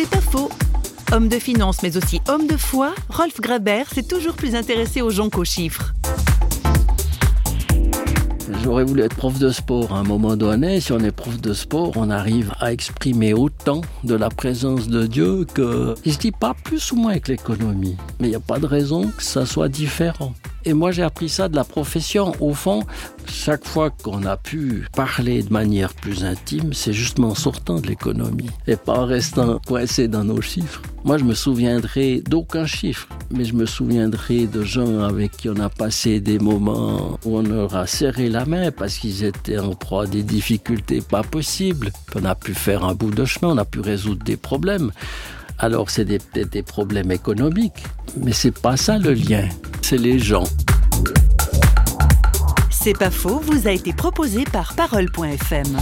C'est pas faux. Homme de finance mais aussi homme de foi, Rolf Graber s'est toujours plus intéressé aux gens qu'aux chiffres. J'aurais voulu être prof de sport à un moment donné. Si on est prof de sport, on arrive à exprimer autant de la présence de Dieu que, se dit pas plus ou moins avec l'économie. Mais il n'y a pas de raison que ça soit différent. Et moi, j'ai appris ça de la profession. Au fond, chaque fois qu'on a pu parler de manière plus intime, c'est justement en sortant de l'économie et pas en restant coincé dans nos chiffres. Moi, je me souviendrai d'aucun chiffre, mais je me souviendrai de gens avec qui on a passé des moments où on leur a serré la main parce qu'ils étaient en proie à des difficultés pas possibles. On a pu faire un bout de chemin, on a pu résoudre des problèmes. Alors, c'est peut-être des problèmes économiques, mais c'est pas ça le lien, c'est les gens. C'est pas faux, vous a été proposé par Parole.fm.